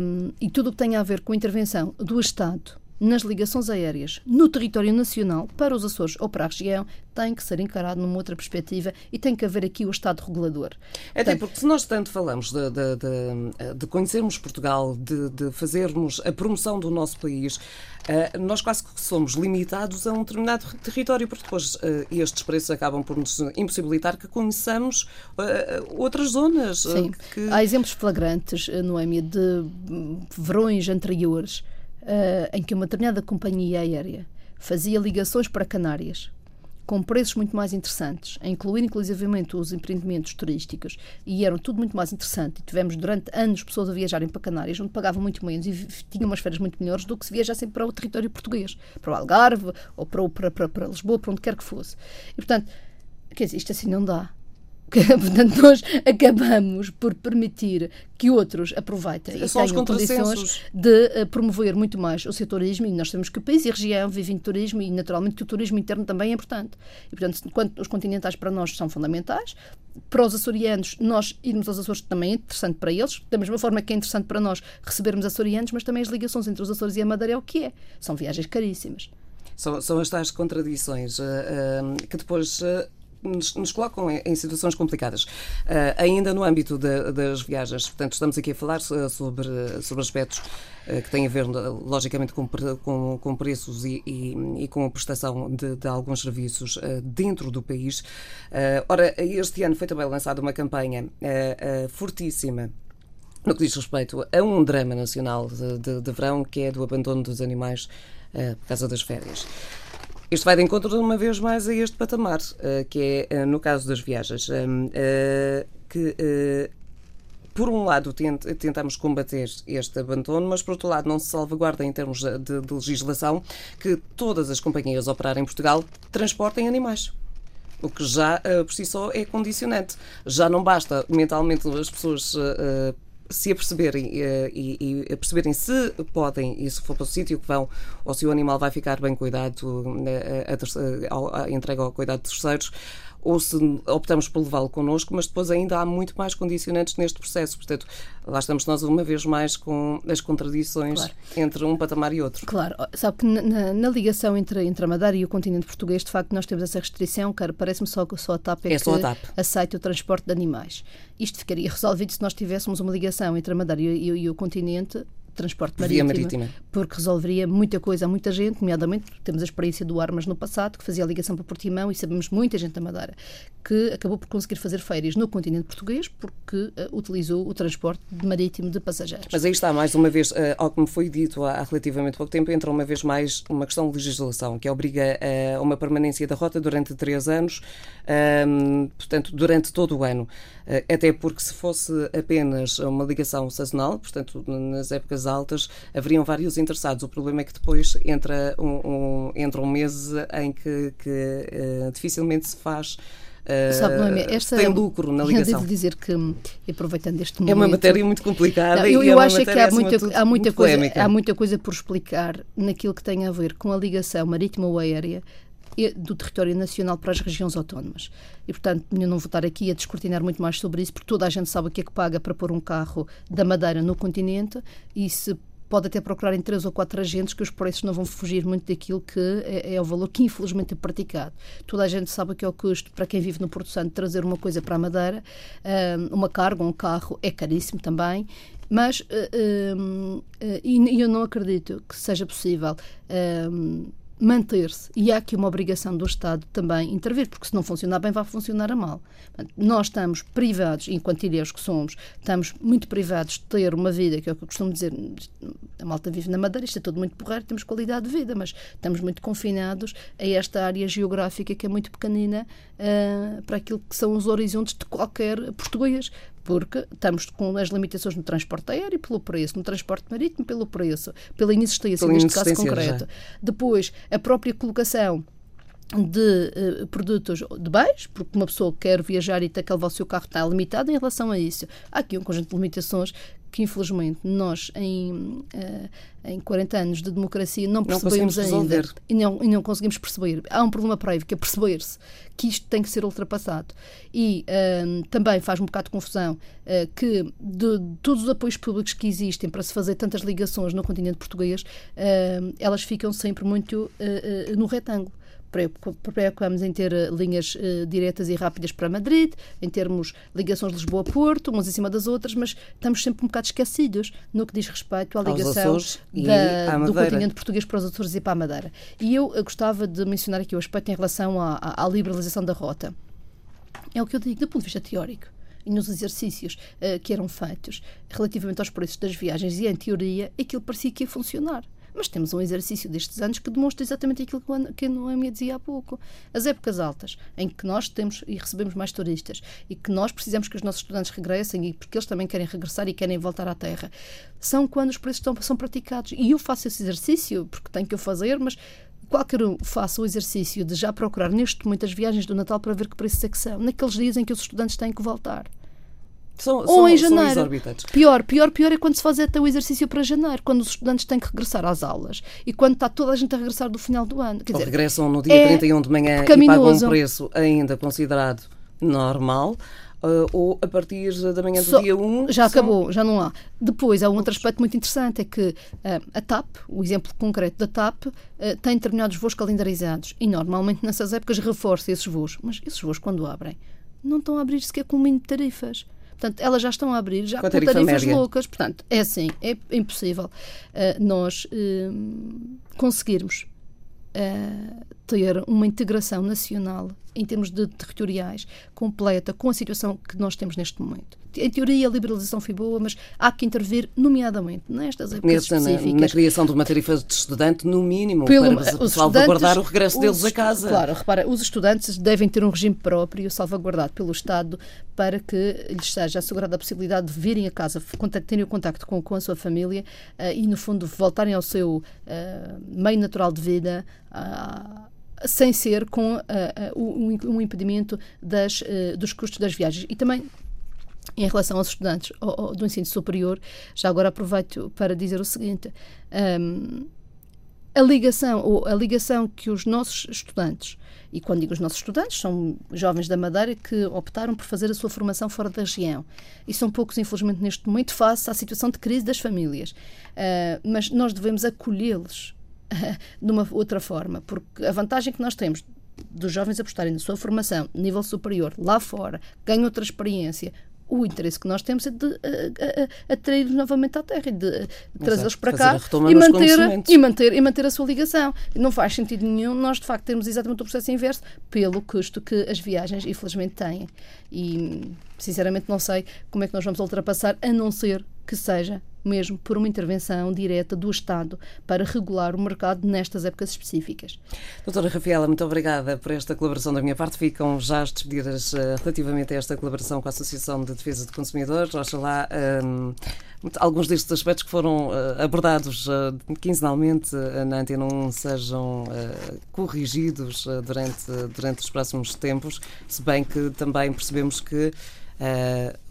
um, e tudo o que tem a ver com a intervenção do Estado nas ligações aéreas no território nacional para os Açores ou para a região tem que ser encarado numa outra perspectiva e tem que haver aqui o Estado regulador.
É até porque se nós tanto falamos de, de, de, de conhecermos Portugal, de, de, fazermos a promoção do nosso país, uh, nós quase que somos limitados a um determinado território, porque depois uh, estes preços acabam por nos impossibilitar que conheçamos uh, outras zonas.
Sim. Que... Há exemplos flagrantes, Noémia, de verões anteriores uh, em que uma determinada companhia aérea fazia ligações para Canárias com preços muito mais interessantes, a incluir inclusivamente os empreendimentos turísticos, e eram tudo muito mais interessante. E tivemos durante anos pessoas a viajarem para Canárias, onde pagavam muito menos e tinham umas férias muito melhores do que se viajassem para o território português, para o Algarve ou para, para, para, para Lisboa, para onde quer que fosse. E, portanto, quer dizer, isto assim não dá. Portanto, nós acabamos por permitir que outros aproveitem e tenham condições de uh, promover muito mais o seu turismo e nós sabemos que o país e a região vivem de turismo e naturalmente que o turismo interno também é importante. E, portanto, os continentais para nós são fundamentais, para os açorianos, nós irmos aos Açores também é interessante para eles, da mesma forma que é interessante para nós recebermos açorianos, mas também as ligações entre os Açores e a Madeira é o que é. São viagens caríssimas.
São, são as tais contradições uh, uh, que depois nos, nos colocam em, em, situações complicadas. Uh, ainda no âmbito de, das viagens, portanto, estamos aqui a falar sobre, sobre aspectos uh, que têm a ver, logicamente, com, com, com preços e, e, e, com a prestação de, de alguns serviços uh, dentro do país. ora, este ano foi também lançada uma campanha fortíssima no que diz respeito a um drama nacional de, de, de verão, que é do abandono dos animais por causa das férias. Isto vai de encontro, uma vez mais, a este patamar, uh, que é, uh, no caso das viagens, uh, que, por um lado, tent, tentamos combater este abandono, mas, por outro lado, não se salvaguarda, em termos de, de legislação, que todas as companhias a operar em Portugal transportem animais o que já por si só é condicionante. Já não basta mentalmente as pessoas uh, se aperceberem uh, e, e perceberem se podem e se for para o sítio que vão ou se o animal vai ficar bem cuidado uh, a, a, a, entregue ao cuidado de terceiros ou se optamos por levá-lo connosco, mas depois ainda há muito mais condicionantes neste processo. Portanto, lá estamos nós uma vez mais com as contradições claro. entre um patamar e outro.
Claro, sabe que na, na, ligação entre, entre a Madeira e o continente português, de facto, nós temos essa restrição, cara, parece-me só que só a TAP é, é que a TAP. aceita o transporte de animais. Isto ficaria resolvido se nós tivéssemos uma ligação entre a Madeira e, e, e o continente transporte marítimo, marítima, porque resolveria muita coisa a muita gente, nomeadamente temos a experiência do Armas no passado, que fazia a ligação para Portimão e sabemos muita gente da Madeira que acabou por conseguir fazer férias no continente português porque uh, utilizou o transporte marítimo de passageiros.
Mas aí está, mais uma vez, uh, ao que me foi dito há, há, relativamente pouco tempo, entra uma vez mais uma questão de legislação, que obriga uh, a uma permanência da rota durante três anos, ehm, portanto, durante todo o ano. Até porque se fosse apenas uma ligação sazonal, portanto, nas épocas altas, haveriam vários interessados. O problema é que depois entra um, um entra um mês em que, que uh, dificilmente se faz Uh, Sabe, esta, tem lucro na ligação.
Eu devo dizer que, aproveitando este momento...
É uma matéria muito complicada não,
eu,
eu
é acho que há muita, há, muita coisa, há muita coisa por explicar naquilo que tem a ver com a ligação marítima ou aérea do território nacional para as regiões autónomas. E, portanto, eu não vou estar aqui a descortinar muito mais sobre isso, porque toda a gente sabe o que é que paga para pôr um carro da Madeira no continente e se pode até procurar em três ou quatro agentes que os preços não vão fugir muito daquilo que é, é, o valor que infelizmente é praticado. Toda a gente sabe que é o custo para quem vive no Porto Santo trazer uma coisa para a Madeira, uma carga, um carro, é caríssimo também. Mas, uh, uh, e eu não acredito que seja possível manter-se e há aqui uma obrigação do Estado também intervir, porque se não funcionar bem, vai funcionar a mal. Nós estamos privados, enquanto ilhéus que somos, estamos muito privados de ter uma vida, que é o que eu costumo dizer, a malta vive na Madeira, isto é tudo muito porreiro, temos qualidade de vida, mas estamos muito confinados a esta área geográfica que é muito pequenina uh, para aquilo que são os horizontes de qualquer português porque estamos com as limitações no transporte aéreo pelo preço, no transporte marítimo pelo preço, pela inexistência, pela neste caso concreto. Já. Depois, a própria colocação de uh, produtos de bens, porque uma pessoa quer viajar e tem que levar o seu carro está limitado em relação a isso. Há aqui um conjunto de limitações que infelizmente nós em, uh, em 40 anos de democracia não percebemos não ainda e não, e não conseguimos perceber. Há um problema prévio que é perceber-se que isto tem que ser ultrapassado. E uh, também faz um bocado de confusão uh, que de, de todos os apoios públicos que existem para se fazer tantas ligações no continente português, elas ficam sempre muito no retângulo preocupamos em ter eh, linhas uh, diretas e rápidas para Madrid, em termos ligações Lisboa-Porto, umas em cima das outras, mas estamos sempre um bocado esquecidos no que diz respeito à ligação da, do continente português para os Açores e para a Madeira. E eu eh, gostava de mencionar aqui o aspecto em relação à, à, à liberalização da rota. É o que eu digo do ponto de vista teórico e nos exercícios uh, que eram feitos relativamente aos preços das viagens e em teoria aquilo parecia que ia funcionar. Mas temos um exercício destes anos que demonstra exatamente aquilo que a Noémia dizia há pouco. As épocas altas, em que nós temos e recebemos mais turistas e que nós precisamos que os nossos estudantes regressem e porque eles também querem regressar e querem voltar à Terra, são quando os preços estão, são praticados. E eu faço esse exercício porque tenho que o fazer, mas qualquer um faça o exercício de já procurar neste momento as viagens do Natal para ver que preços é que são, naqueles dias em que os estudantes têm que voltar.
São, Ou são, em janeiro.
Pior, pior, pior é quando se faz até o exercício para janeiro, quando os estudantes têm que regressar às aulas e quando está toda a gente a regressar do final do ano.
Quer Ou dizer, regressam no dia é 31 de manhã e pagam um preço ainda considerado normal. Uh, ou a partir da manhã do Só, dia 1.
Já são... acabou, já não há. Depois, há um outro aspecto muito interessante: é que uh, a TAP, o exemplo concreto da TAP, uh, tem determinados voos calendarizados e normalmente nessas épocas reforça esses voos. Mas esses voos, quando abrem, não estão a abrir sequer com o mínimo de tarifas. Portanto, elas já estão a abrir, já com, com tarifas média. loucas. Portanto, é assim, é impossível uh, nós uh, conseguirmos uh, ter uma integração nacional em termos de territoriais completa com a situação que nós temos neste momento. Em teoria, a liberalização foi boa, mas há que intervir, nomeadamente nestas épocas específicas.
Na, na, criação de uma tarifa de estudante, no mínimo, Pelo, para salvaguardar o regresso deles a casa.
Claro, repara, os estudantes devem ter um regime próprio, salvaguardado pelo Estado, para que lhes seja assegurada a possibilidade de virem a casa, terem o contacto com, com a sua família uh, e, no fundo, voltarem ao seu uh, meio natural de vida. Uh, sem ser com uh, uh, um, impedimento das, uh, dos custos das viagens. E também em relação aos estudantes do ensino superior, já agora aproveito para dizer o seguinte: um, a ligação, ou a ligação que os nossos estudantes, e quando digo os nossos estudantes, são jovens da Madeira que optaram por fazer a sua formação fora da região. E são poucos, infelizmente, neste momento, face à situação de crise das famílias. Uh, mas nós devemos acolhê-los uh, de uma outra forma, porque a vantagem que nós temos dos jovens apostarem na sua formação, nível superior, lá fora, ganham outra experiência, o interesse que nós temos é de atrair-los novamente à Terra, de trazê-los para cá e manter, e, manter, e manter a sua ligação. Não faz sentido nenhum nós, de facto, termos exatamente o processo inverso pelo custo que as viagens, infelizmente, têm. E, sinceramente, não sei como é que nós vamos ultrapassar, a não ser que seja mesmo por uma intervenção direta do Estado para regular o mercado nestas épocas específicas.
Doutora Rafaela, muito obrigada por esta colaboração da minha parte. Ficam já as despedidas uh, relativamente a esta colaboração com a Associação de Defesa de Consumidores. Oxalá um, alguns destes aspectos que foram uh, abordados uh, quinzenalmente na Antena 1 sejam corrigidos durante, durante os próximos tempos, se bem que também percebemos que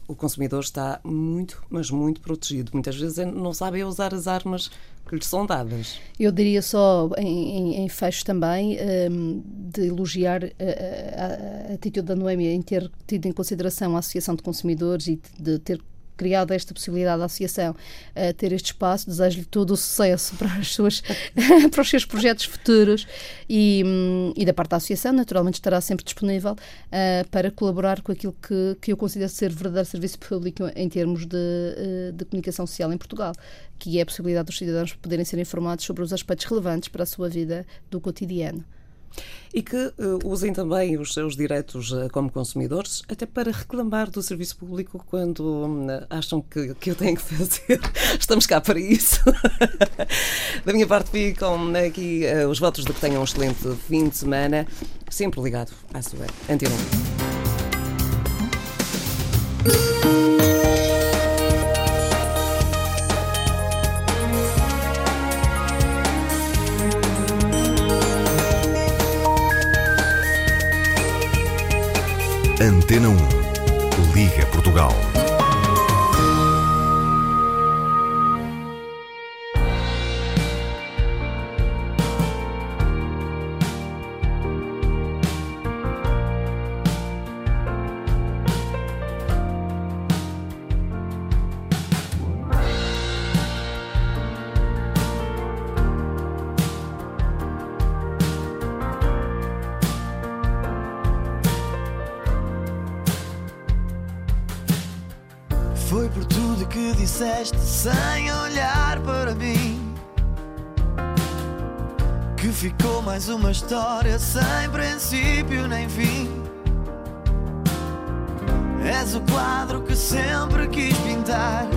o consumidor está muito, mas muito protegido. Muitas vezes não sabe usar as armas que lhe são dadas.
Eu diria só, em, em, em fecho também, um, de elogiar a, a, a, atitude da Noémia em ter tido em consideração a Associação de Consumidores e de ter criado esta possibilidade da associação a ter este espaço. Desejo-lhe todo o sucesso para, as suas, para os seus projetos futuros e, hum, e da parte da associação, naturalmente, estará sempre disponível uh, para colaborar com aquilo que, que eu considero ser verdadeiro serviço público em termos de, uh, de comunicação social em Portugal, que é a possibilidade dos cidadãos poderem ser informados sobre os aspectos relevantes para a sua vida do cotidiano
e que uh, usem também os seus direitos uh, como consumidores, até para reclamar do serviço público quando uh, acham que, que eu tenho que fazer. Estamos cá para isso. da minha parte, ficam aqui os votos de que tenham um excelente fim de semana, sempre ligado à sua Antena
Antena 1. Liga Portugal.
Ficou mais uma história sem princípio nem fim. És o quadro que sempre quis pintar,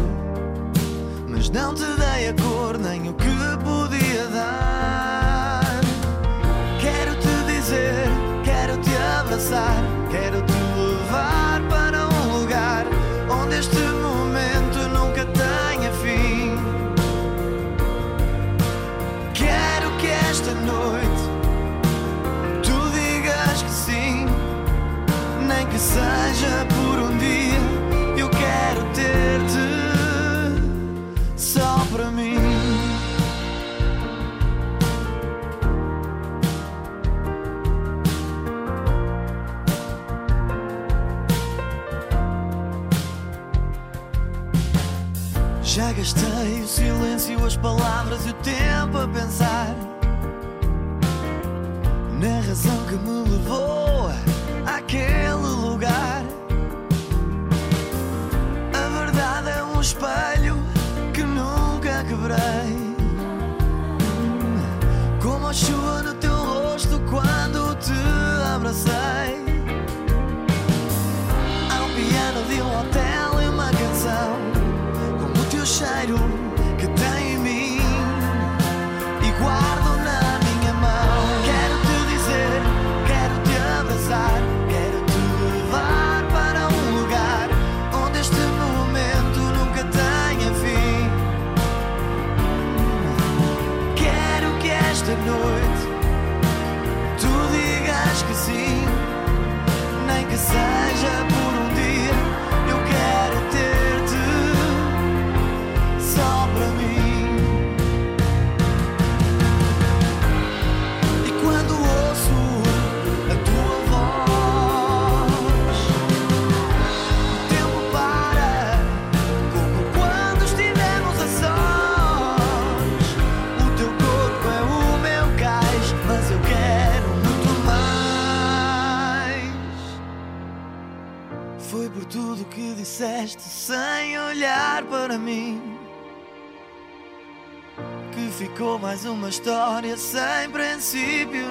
mas não te dei a cor nem o que podia dar. Quero te dizer, quero te abraçar, seja por um dia, eu quero ter-te só para mim. Já gastei o silêncio, as palavras e o tempo a pensar na razão que me levou espelho que nunca quebrei. Como a chuva no teu rosto quando te abracei. Há um piano de um hotel e uma canção. Como o teu cheiro começar em
princípio.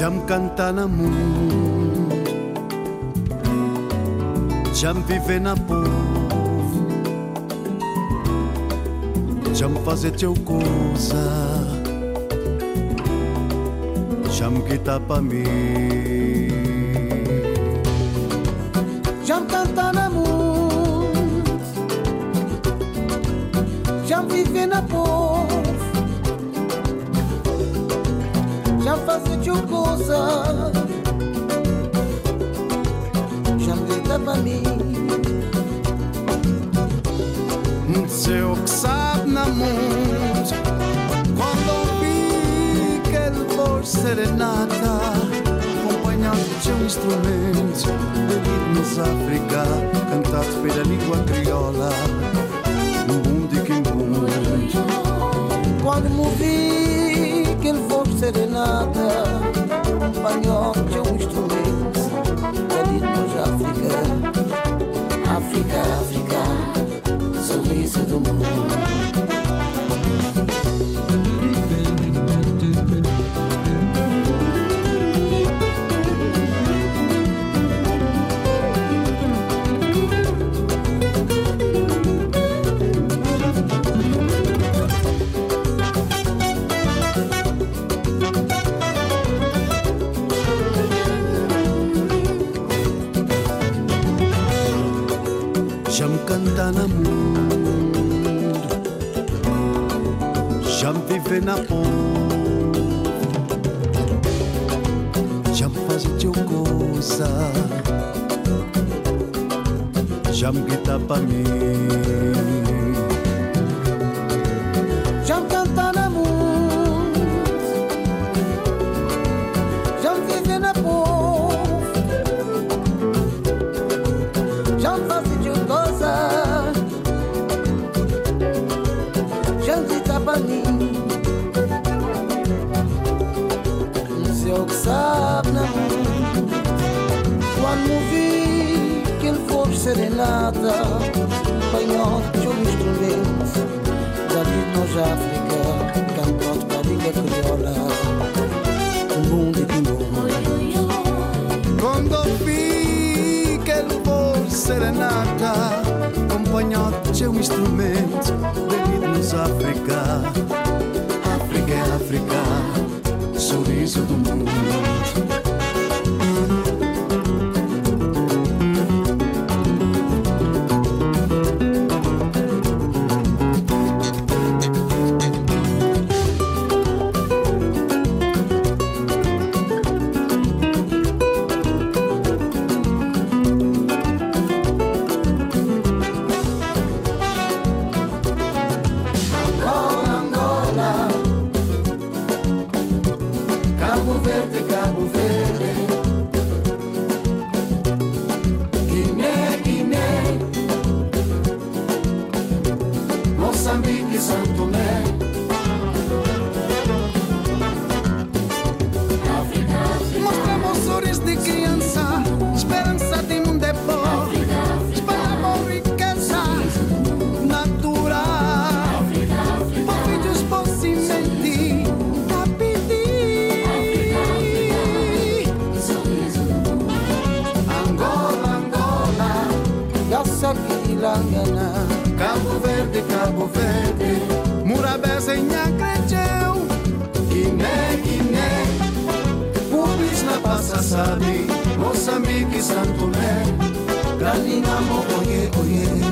Jam canta amunt Jam viver na povo. Jam fazer teu coisa Jam guitar pra mim
coisa Já grita pra mim.
Seu que sabe na mundo Quando ouvi aquele voz serenata Acompanhado de seu instrumento Bebido-nos África Cantado pela língua criola No mundo e
Quando me vi que ele foi serenata Acompanhou teu instrumento Bebido-nos África África, África Sorriso do mundo
Vive na ponte Já me faz coisa Já me grita pra mim
serenata Apanhou teu instrumento Da Ritmos África Cantou para a língua crioula O mundo e o mundo
Quando ouvi aquele voz serenata de seu instrumento Bebido-nos África África é África Sorriso do mundo
Cabo Verde, Cabo Verde
Mozambique, Santo Tomé,
Galinamo, oye, oye.